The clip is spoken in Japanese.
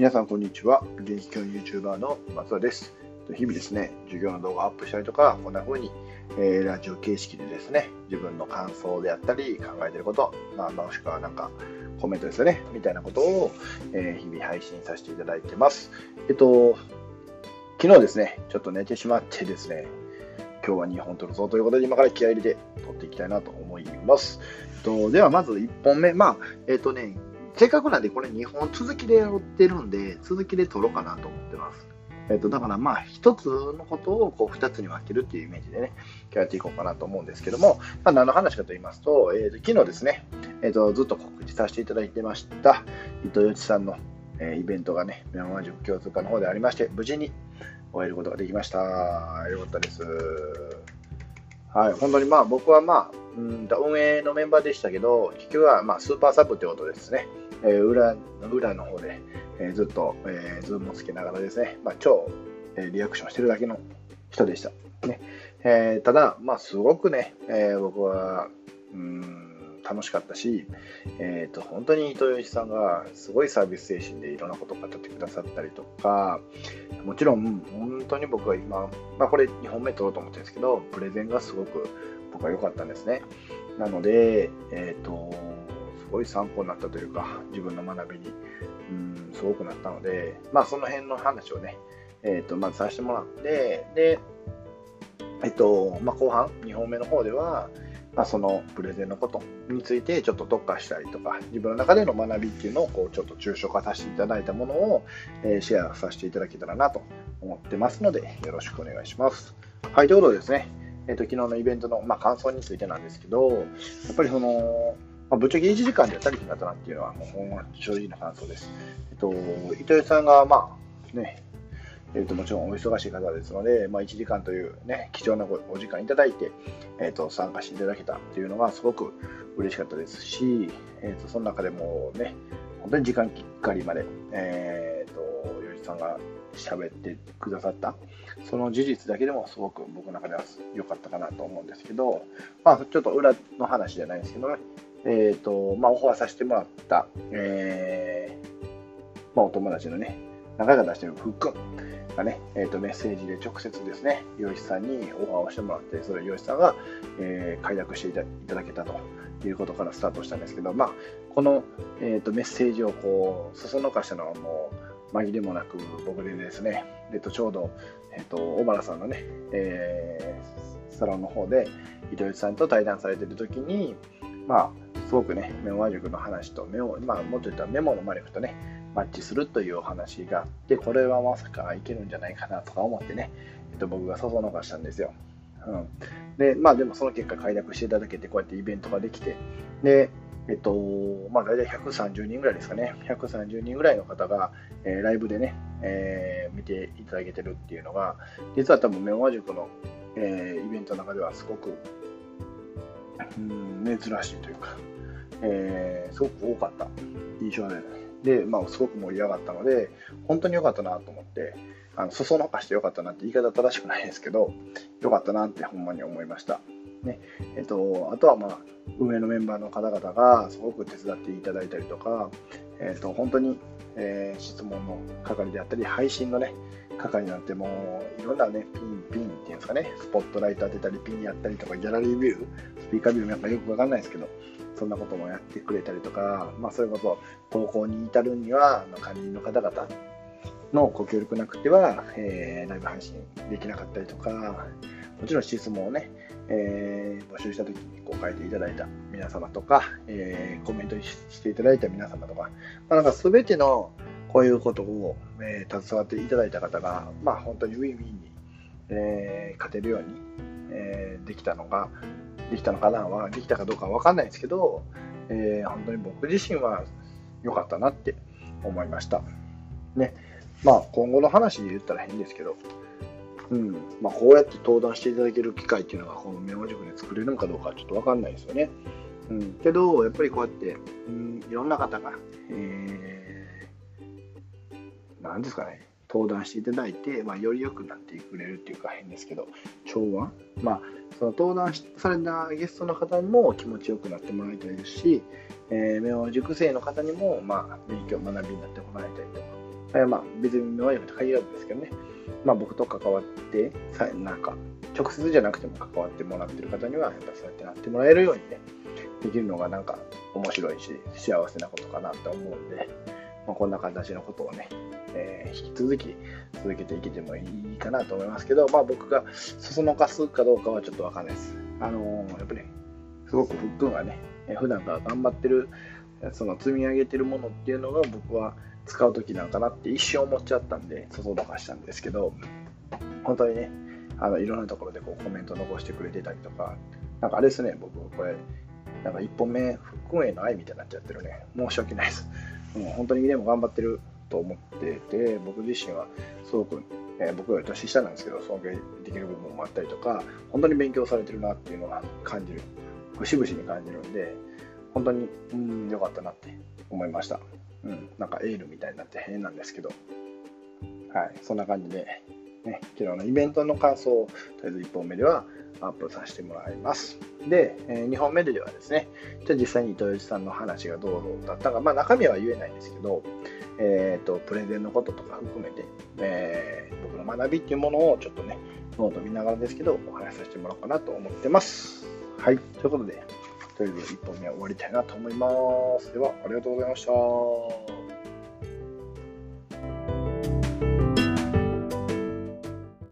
皆さんこんにちは。現役教員 YouTuber の松田です。日々ですね、授業の動画をアップしたりとか、こんな風に、えー、ラジオ形式でですね、自分の感想であったり、考えてること、まあ、もしくはなんかコメントですよね、みたいなことを、えー、日々配信させていただいてます。えっと、昨日ですね、ちょっと寝てしまってですね、今日は2本撮るぞということで、今から気合入れて撮っていきたいなと思います。えっと、ではまず1本目、まあ、えっとね、せっかくなんでこれ2本続きでやってるんで、続きで撮ろうかなと思ってます。えっ、と、だからまあ、一つのことをこう二つに分けるっていうイメージでね、今日やっていこうかなと思うんですけども、まあ、何の話かと言いますと、えー、と昨日ですね、えーと、ずっと告知させていただいてました、伊藤よちさんの、えー、イベントがね、ミャンマー塾共通科の方でありまして、無事に終えることができました。よかったです。はい、本当にまあ僕はまあ、うん運営のメンバーでしたけど、結局はまあスーパーサブってことですね。えー、裏裏の方で、えー、ずっと、えー、ズームをつけながらですね、まあ、超、えー、リアクションしてるだけの人でした。ねえー、ただ、まあ、すごくね、えー、僕は、うん楽しかったし、えーと、本当に糸井さんがすごいサービス精神でいろんなことを語ってくださったりとかもちろん本当に僕は今、まあ、これ2本目取ろうと思ってるんですけどプレゼンがすごく僕は良かったんですね。なので、え、ー、とごい参考になったというか、自分の学びに、うん、すごくなったので、まあ、その辺の話をね、え、ー、と、まずさせてもらって、で、えっと、まあ、後半、2本目の方では、まあ、そのプレゼンのことについてちょっと特化したりとか、自分の中での学びっていうのをこうちょっと抽象化させていただいたものを、えー、シェアさせていただけたらなと思ってますので、よろしくお願いします。はい、ということでですね、えーと、昨日のイベントの、まあ、感想についてなんですけど、やっぱりその、まあ、ぶっちゃけ1時間でやったりひんかったなっていうのは、もう正直な感想です。えっと、糸井さんが、まあ、ね、えっと、もちろんお忙しい方ですので、まあ、1時間という、ね、貴重なお時間いただいて、えっと、参加していただけたっていうのがすごく嬉しかったですし、えっと、その中でもね、本当に時間きっかりまで、えっと、よしさんが喋ってくださった、その事実だけでもすごく僕の中では良かったかなと思うんですけど、まあ、ちょっと裏の話じゃないんですけどね、え、ー、と、まあ、オファーさせてもらった、えー、まあ、お友達のね、仲が出してるふっくんがね、えっ、ー、と、メッセージで直接ですね、洋一さんにオファーをしてもらって、それを洋一さんが、えー、快諾していただけたということからスタートしたんですけど、まあ、この、えーと、メッセージをこう、そそのかしたのはもう、紛れもなく僕でですね、えっと、ちょうど、えっと、小原さんのね、えー、サロンの方で、伊藤さんと対談されてる時に、まあ、すごくね、メモ塾の話とメモ、まあ、もっと言ったらメモの魔力とね、マッチするというお話があって、これはまさかいけるんじゃないかなとか思ってね、えっと、僕がそそのかしたんですよ。うん。で、まあでもその結果快諾していただけて、こうやってイベントができて、で、えっと、まあ大体130人ぐらいですかね、130人ぐらいの方が、えー、ライブでね、えー、見ていただけてるっていうのが、実は多分メモ塾の、えー、イベントの中ではすごく、うん、珍しいというか、えー、すごく多かった印象で、で、まあ、すごく盛り上がったので、本当に良かったなと思って、あの、そそのかして良かったなって言い方正しくないですけど、良かったなってほんまに思いました。ねえっと、あとは、まあ、運営のメンバーの方々がすごく手伝っていただいたりとか、えっと、本当に、えー、質問の係であったり、配信のね、係になってもいろんなね、ピン、ピンっていうんですかね、スポットライト当てたり、ピンやったりとか、ギャラリービュー、スピーカービューなんかよくわかんないですけど、そんなこともやってくれたりとか、まあ、そういうこと投稿に至るには、管理人の方々のご協力なくては、えー、ライブ配信できなかったりとか、もちろん質問をね、えー、募集した時にこう書いていただいた皆様とか、えー、コメントしていただいた皆様とか、まあ、なんか全てのこういうことを、えー、携わっていただいた方が、まあ、本当にウィンウィンに、えー、勝てるように、えー、できたのが、できたのかなは、できたかどうかは分かんないですけど、えー、本当に僕自身は良かったなって思いました。ね。まあ、今後の話で言ったら変ですけど、うん。まあ、こうやって登壇していただける機会っていうのが、このメモ塾で作れるのかどうかちょっと分かんないですよね。うん。けど、やっぱりこうやって、うん、いろんな方が、えー、なんですかね、登壇していただいて、まあ、より良くなってくれるっていうか変ですけど、調和？まあ、その登壇されたゲストの方にも気持ちよくなってもらいたいですし、えー、目を塾生の方にも、まあ、勉強、学びになってもらいたいとか。えまあ、別にノアと限らずですけどね、まあ、僕と関わってさ、なんか、直接じゃなくても関わってもらってる方には、やっぱそうやってなってもらえるようにね、できるのがなんか面白いし、幸せなことかなと思うんで、まあ、こんな形のことをね、えー、引き続き続けていけてもいいかなと思いますけど、まあ僕がそそのかすかどうかはちょっとわかんないです。あのー、やっぱり、ねすごくふっくんがね、普段から頑張ってる、その積み上げてるものっていうのが僕は使う時なんかなって一瞬思っちゃったんで、そそのかしたんですけど、本当にね、あのいろんなところでこうコメント残してくれてたりとか、なんかあれですね、僕、これ、なんか1本目、ふっくんへの愛みたいになっちゃってるね。申し訳ないです。もう本当にでも頑張ってると思ってて、僕自身はすごく、えー、僕より年下なんですけど、尊敬できる部分もあったりとか、本当に勉強されてるなっていうのが感じる、節々に感じるんで、本当に、うん、良かったなって思いました。うん、なんかエールみたいになって変なんですけど、はい、そんな感じで、ね、昨日のイベントの感想を、とりあえず1本目ではアップさせてもらいます。で、え、2本目ではですね、じゃあ実際に糸吉さんの話がどうだったか、まあ中身は言えないんですけど、えっ、ー、と、プレゼンのこととか含めて、えー、僕の学びっていうものをちょっとね、ノート見ながらですけど、お話しさせてもらおうかなと思ってます。はい、ということで、とりあえず1本目は終わりたいなと思います。では、ありがとうございました。